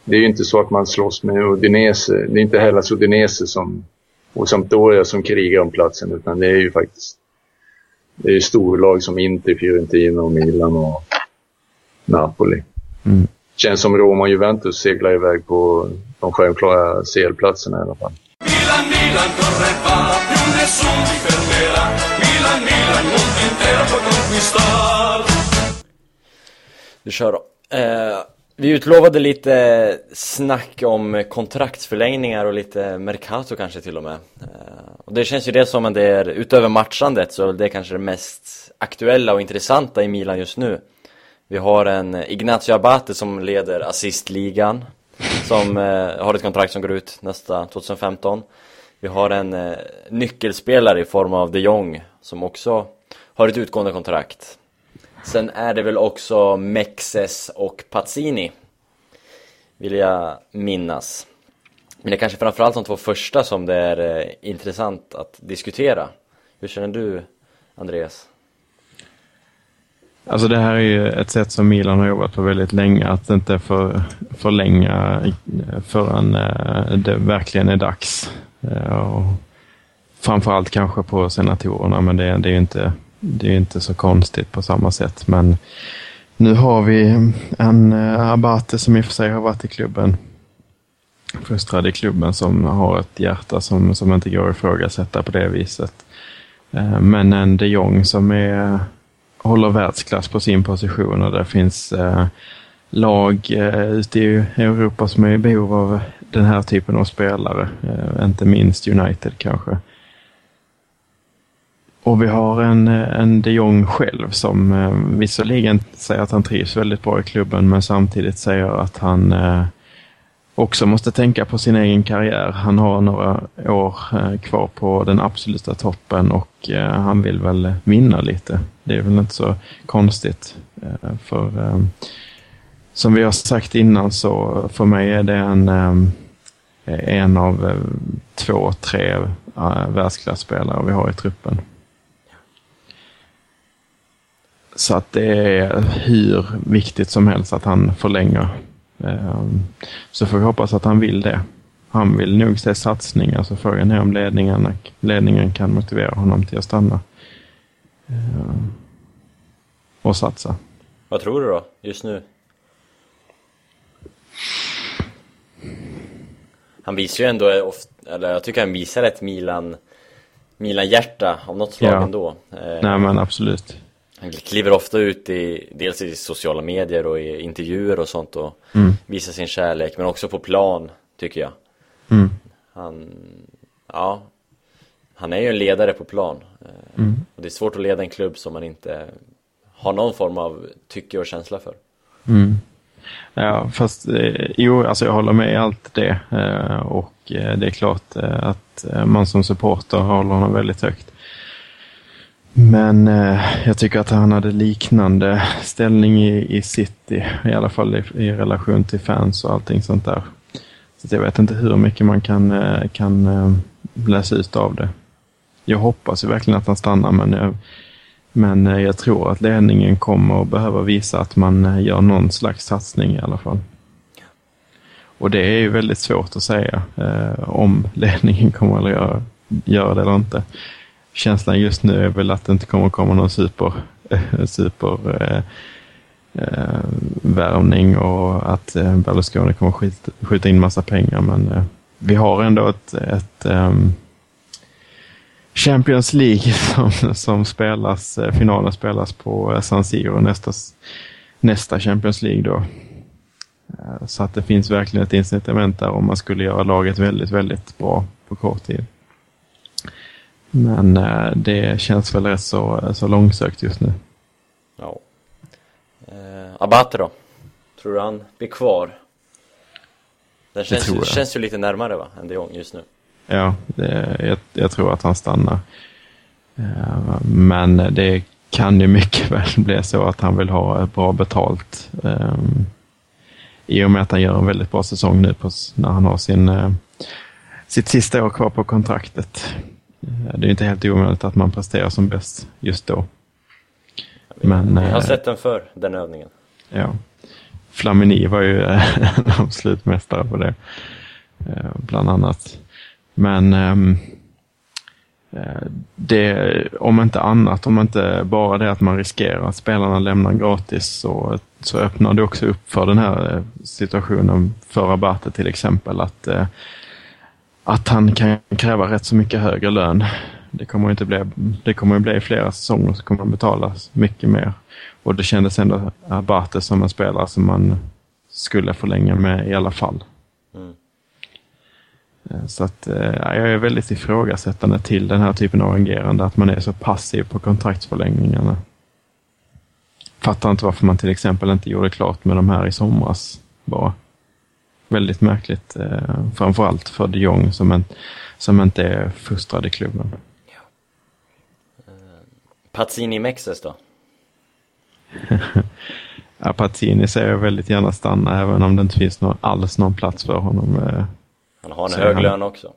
det är ju inte så att man slåss med Udinese. Det är inte Hellas Udinese som, och Sampdoria som krigar om platsen, utan det är ju faktiskt det är ju storlag som Inter, Fiorentina och Milan och Napoli. Mm. Känns som Roma och Juventus seglar iväg på de självklara CL-platserna i alla fall. Milan, Milan, Du kör då. Eh, vi utlovade lite snack om kontraktsförlängningar och lite Mercato kanske till och med. Eh, och det känns ju det som att det är, utöver matchandet, så är det kanske det mest aktuella och intressanta i Milan just nu. Vi har en Ignacio Abate som leder assistligan, som eh, har ett kontrakt som går ut nästa 2015. Vi har en eh, nyckelspelare i form av de Jong som också har ett utgående kontrakt. Sen är det väl också Mexes och Pazzini Vill jag minnas Men det är kanske framförallt de två första som det är eh, intressant att diskutera Hur känner du Andreas? Alltså det här är ju ett sätt som Milan har jobbat på väldigt länge, att inte för, förlänga eh, förrän eh, det verkligen är dags. Eh, och framförallt kanske på senatorerna, men det, det är ju inte, det är inte så konstigt på samma sätt. Men nu har vi en eh, Abate som i och för sig har varit i klubben, fostrad i klubben, som har ett hjärta som, som inte går att ifrågasätta på det viset. Eh, men en de Jong som är håller världsklass på sin position och det finns eh, lag ute i Europa som är i behov av den här typen av spelare. Inte minst United kanske. Och vi har en, eh, en de Jong själv som eh, visserligen säger att han trivs väldigt bra i klubben men samtidigt säger att han eh, också måste tänka på sin egen karriär. Han har några år eh, kvar på den absoluta toppen och eh, han vill väl vinna lite. Det är väl inte så konstigt. eh, För eh, som vi har sagt innan så för mig är det en, eh, en av eh, två, tre eh, världsklasspelare vi har i truppen. Så att det är hur viktigt som helst att han förlänger. Ehm, Så får vi hoppas att han vill det. Han vill nog se satsningar, så frågan är om ledningen, ledningen kan motivera honom till att stanna. Ehm, Och satsa. Vad tror du då, just nu? Han visar ju ändå, ofta, eller jag tycker han visar ett Milan Milan-hjärta av något slag Ja. ändå eh, Nej men absolut. Han kliver ofta ut i, dels i sociala medier och i intervjuer och sånt och Mm. visar sin kärlek, men också på plan, tycker jag. Mm. Han, ja, han är ju en ledare på plan. Eh, Mm. Och det är svårt att leda en klubb som man inte har någon form av tycke och känsla för. Mm. Ja, fast eh, jo, alltså jag håller med i allt det. Eh, och eh, det är klart att man som supporter håller honom väldigt högt. Men eh, jag tycker att han hade liknande ställning i, i City, i alla fall i, i relation till fans och allting sånt där. Så jag vet inte hur mycket man kan, eh, kan eh, läsa ut av det. Jag hoppas ju verkligen att han stannar, men jag, men jag tror att ledningen kommer att behöva visa att man gör någon slags satsning i alla fall. Och det är ju väldigt svårt att säga eh, om ledningen kommer att göra, göra det eller inte. Känslan just nu är väl att det inte kommer att komma någon super, eh, super eh, eh, värvning och att eh, Berlusconi kommer att skjuta, skjuta in massa pengar. Men eh, vi har ändå ett, ett ehm, Champions League som, som spelas, eh, finalen spelas på eh, San Siro nästa, nästa Champions League då. Eh, så att det finns verkligen ett incitament där om man skulle göra laget väldigt, väldigt bra på kort tid. Men det känns väl rätt så, så långsökt just nu. Ja. Eh, Abate då? Tror du han blir kvar? Den känns, ju, känns ju lite närmare va, än de Jong just nu. Ja, det, jag, jag, tror att han stannar. Eh, men det kan ju mycket väl bli så att han vill ha bra betalt. Um, I och med att han gör en väldigt bra säsong nu på, när han har sin, uh, sitt sista år kvar på kontraktet. Uh, det är inte helt omöjligt att man presterar som bäst just då. Men, jag har sett den för den övningen. Ja. Flamini var ju en absolut mästare på det. Bland annat. Men um, det, om inte annat, om inte bara det att man riskerar att spelarna lämnar gratis så, så öppnar det också upp för den här eh, situationen för Abate till exempel. Att, att han kan kräva rätt så mycket högre lön. Det kommer inte bli, det kommer bli flera säsonger så kommer han betalas mycket mer. Och det kändes ändå Abate som en spelare som man skulle förlänga med i alla fall. Mm. Eh, så att eh, jag är väldigt ifrågasättande till den här typen av agerande, att man är så passiv på kontraktsförlängningarna. Fattar inte varför man till exempel inte gjorde klart med de här i somras. Bara. Väldigt märkligt, eh, framförallt för de Jong som, en, som inte är fostrad i klubben. Ja. Pazzini Mexes då? ja, Pazzini ser jag väldigt gärna stanna även om det inte finns någon, alls någon plats för honom han har en hög han... lön också.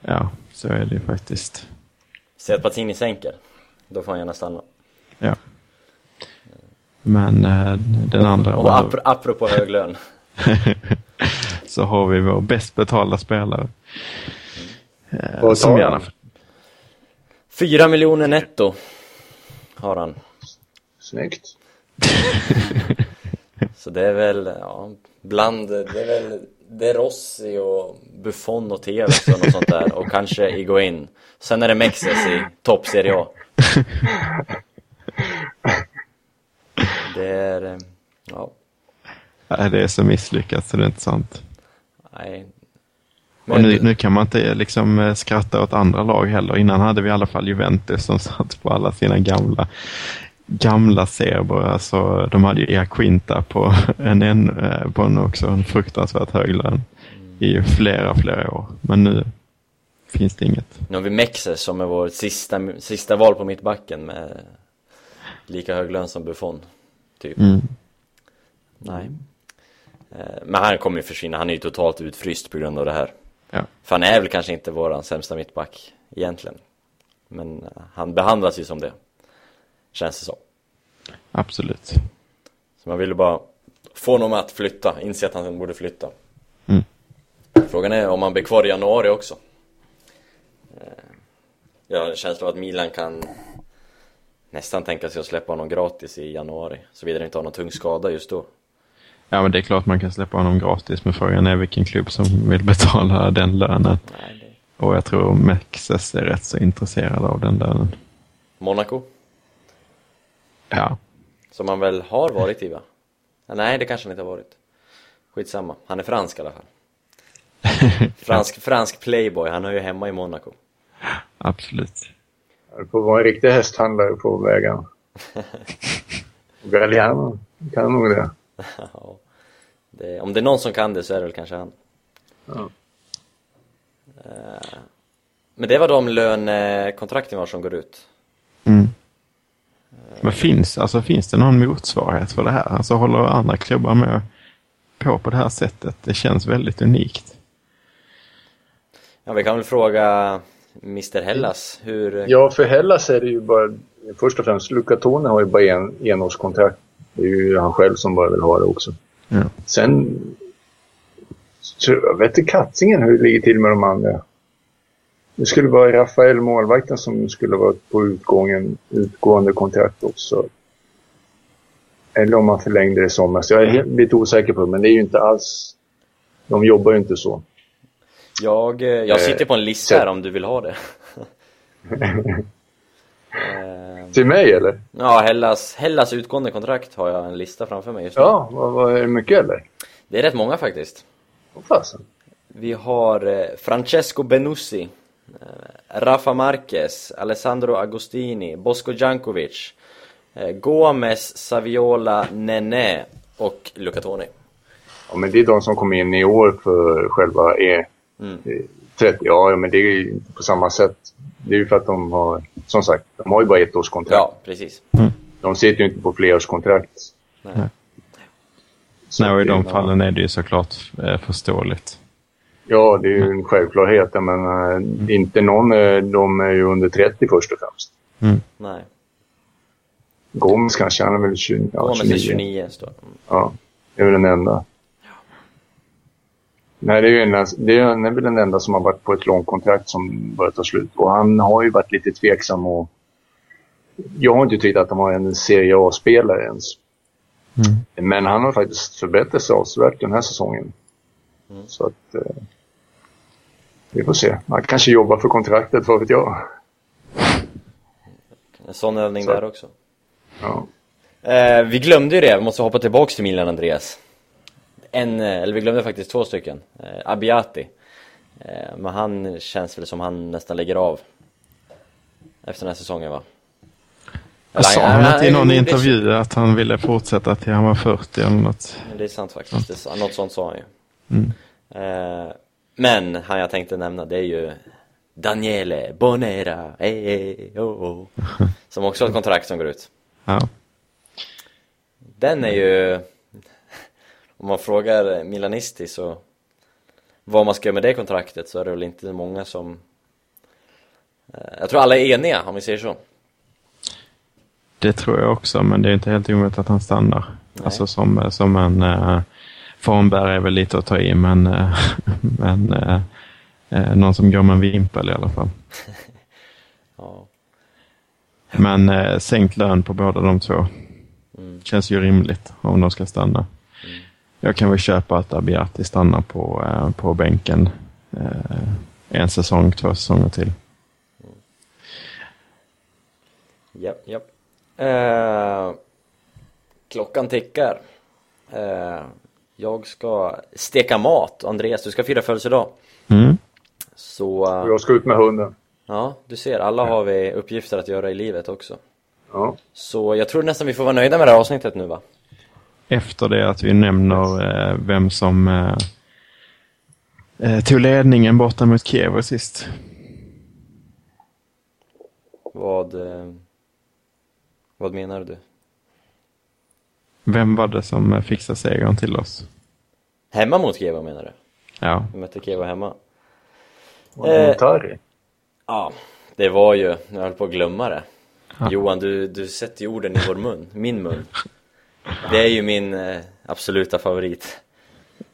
Ja, så är det ju faktiskt. Säg att Pazzini sänker, då får han gärna stanna. Ja. Men äh, den andra... Och ap apropå hög lön. så har vi vår bäst betalda spelare. Eh, som gärna... Fyra miljoner netto har han. Snyggt. så det är väl, ja, bland, det är väl De Rossi och Buffon och Tevez och något sånt där och kanske Iguain. Sen är det Mexes i topp Serie A. Det är, eh, ja. Det är så misslyckat så det är inte sant. Nej. Men och nu, nu kan man inte liksom eh, skratta åt andra lag heller. Innan hade vi i alla fall Juventus som satt på alla sina gamla gamla serber. Alltså, de hade ju Equinta på en, en, eh, på en också en fruktansvärt hög lön i flera, flera år. Men nu finns det inget. Nu har vi Mexes som är vår sista, sista val på mittbacken med lika hög lön som Buffon. Typ. Mm. Nej. Eh, men han kommer ju försvinna, han är ju totalt utfryst på grund av det här. Ja. För han är väl kanske inte våran sämsta mittback egentligen. Men eh, han behandlas ju som det. Känns det som. Absolut. Så man ville bara få honom att flytta, inse att han borde flytta. Mm. Frågan är om han blir kvar i januari också. Eh, jag har en känsla av att Milan kan nästan tänka sig att släppa honom gratis i januari. Såvida han inte har någon tung skada just då. Ja, men det är klart man kan släppa honom gratis, men frågan är vilken klubb som vill betala den lönen. Nej, det... Och jag tror Mexes är rätt så intresserad av den lönen. Monaco? Ja. Som han väl har varit i va? Nej, det kanske han inte har varit. Skitsamma, han är fransk i alla fall. fransk, fransk playboy, han är ju hemma i Monaco. Absolut. Du får vara en riktig hästhandlare på vägen. Galliano kan nog det. Det. Om det är någon som kan det så är det väl kanske han. Ja. Eh, men det var de lönekontrakten var som går ut. Mm. Men finns, alltså, finns det någon motsvarighet för det här? Alltså håller andra klubbar med på på det här sättet? Det känns väldigt unikt. Ja, vi kan väl fråga Mr Hellas hur... Ja, för Hellas är det ju bara... Först och främst, Luca Tone har ju bara en enårskontrakt. Det är ju han själv som bara vill ha det också. Ja. Sen... Jag vet inte kattingen hur det ligger till med de andra. Det skulle vara Rafael målvakten som skulle vara på utgången, utgående kontrakt också. Eller om man förlängde det i somras. Jag är lite osäker på det, men det är ju inte alls... De jobbar ju inte så. Jag, eh, jag sitter på en lista här om du vill ha det. Eh, Till mig eller? ja, Hellas, Hellas utgående kontrakt har jag en lista framför mig just nu. Ja, vad, vad är det mycket eller? Det är rätt många faktiskt. Vad fasen? Vi har eh, Francesco Benussi, eh, Rafa Marquez, Alessandro Agostini, Bosco Jankovic, eh, Gomes, Saviola, Nene och Luca Toni. Ja, men det är de som kom in i år för själva E. Mm. Eh, 30. Ja, men det är ju på samma sätt. Det är ju för att de har, som sagt, de har ju bara ett års kontrakt. Ja, precis. De sitter ju inte på flerårskontrakt. Nej. Så Nej, och i de fallen är det ju såklart eh, förståeligt. Ja, det är ju en självklarhet. Jag menar, inte någon, eh, de är ju under 30 först och främst. Nej. Gomes kanske, han är väl 20, ja, Gomes 29. är 29 står det. Mm. Ja, det är väl den enda. Nej, det är ju en, det är, han väl den enda som har varit på ett långt kontrakt som börjar ta slut. Och han har ju varit lite tveksam och jag har inte tyckt att de har en Serie A-spelare ens. Mm. Men han har faktiskt förbättrat sig avsevärt den här säsongen. Så att... Eh, vi får se. Han kanske jobbar för kontraktet, vad vet jag. En sån övning Så. där också. Ja. Eh, vi glömde ju det, vi måste hoppa tillbaks till Milan Andreas. En, eh, eller vi glömde faktiskt två stycken. Eh, Abiati. Eh, men han känns väl som han nästan lägger av. Efter den här säsongen va? Jag sa han inte i någon intervju att han ville fortsätta till han var 40 eller något? Det är sant faktiskt, det, något sånt sa han ju. Mm. Men han jag tänkte nämna det är ju Daniele Bonera, eh, eh, oh, oh, som också har ett kontrakt som går ut. Ja. Den är ju, om man frågar Milanisti så vad man ska göra med det kontraktet så är det väl inte många som eh, Jag tror alla är eniga om vi säger så. Det tror jag också, men det är inte helt omöjligt att han stannar. Nej. Alltså som, som en... Uh, Farnberg är väl lite att ta i, men, eh, men eh, eh, någon som går med en vimpel i alla fall. Ja. Men eh, sänkt lön på båda de två känns ju rimligt om de ska stanna. Jag kan väl köpa att Abiati stannar på, eh, på bänken eh, en säsong, två säsonger till. Japp, japp. Eh, klockan tickar. Eh, jag ska steka mat. Andreas, du ska fira födelsedag. Mm. Så, eh, jag ska ut med hunden. ja, du ser, alla har vi uppgifter att göra i livet också. Ja. Så jag tror nästan vi får vara nöjda med det här avsnittet nu va? Efter det att vi nämner eh, vem som eh, eh, tog ledningen borta mot Kiev sist. Vad, eh, vad menar du? Vem var det som eh, fixade segern till oss? Hemma mot Kiev menar du? Ja, Vi mötte Kiev hemma. Och Eh. Montari. Ja, det var ju, jag höll på att glömma det. Ja. Johan, du, du sätter ju orden i vår mun, min mun. Det är ju min eh, absoluta favorit.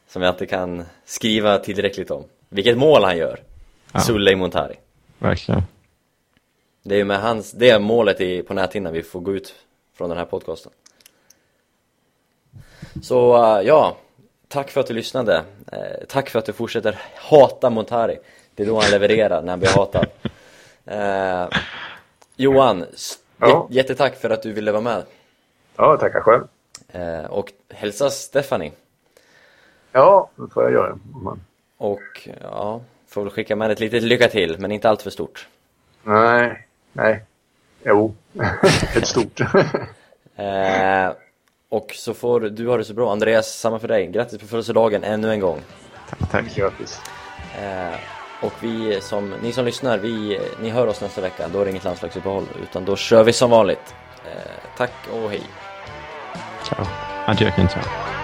Som jag inte kan skriva tillräckligt om. Vilket mål han gör! Ja. Sulley Montari. verkligen. Det är ju med hans, det är målet i, på näthinnan vi får gå ut från den här podcasten. Så eh, ja, tack för att du lyssnade. Eh, tack för att du fortsätter hata Montari. Det är då han levererar, när han blir hatad. Eh, Johan, Ja. jä- jättetack för att du ville vara med. Ja, tackar själv. Eh, och hälsa Stephanie. Ja, det får jag göra. Men, Och ja, får väl skicka med ett litet lycka till, men inte allt för stort. nej, nej. Jo, ett stort. Eh, och så får du ha det så bra. Andreas, samma för dig. Grattis på födelsedagen ännu en gång. Tack, tack. Grattis. Eh, och vi som, ni som lyssnar, vi, ni hör oss nästa vecka. Då är det inget landslagsuppehåll, utan då kör vi som vanligt. Eh, tack och hej. so i'll check in time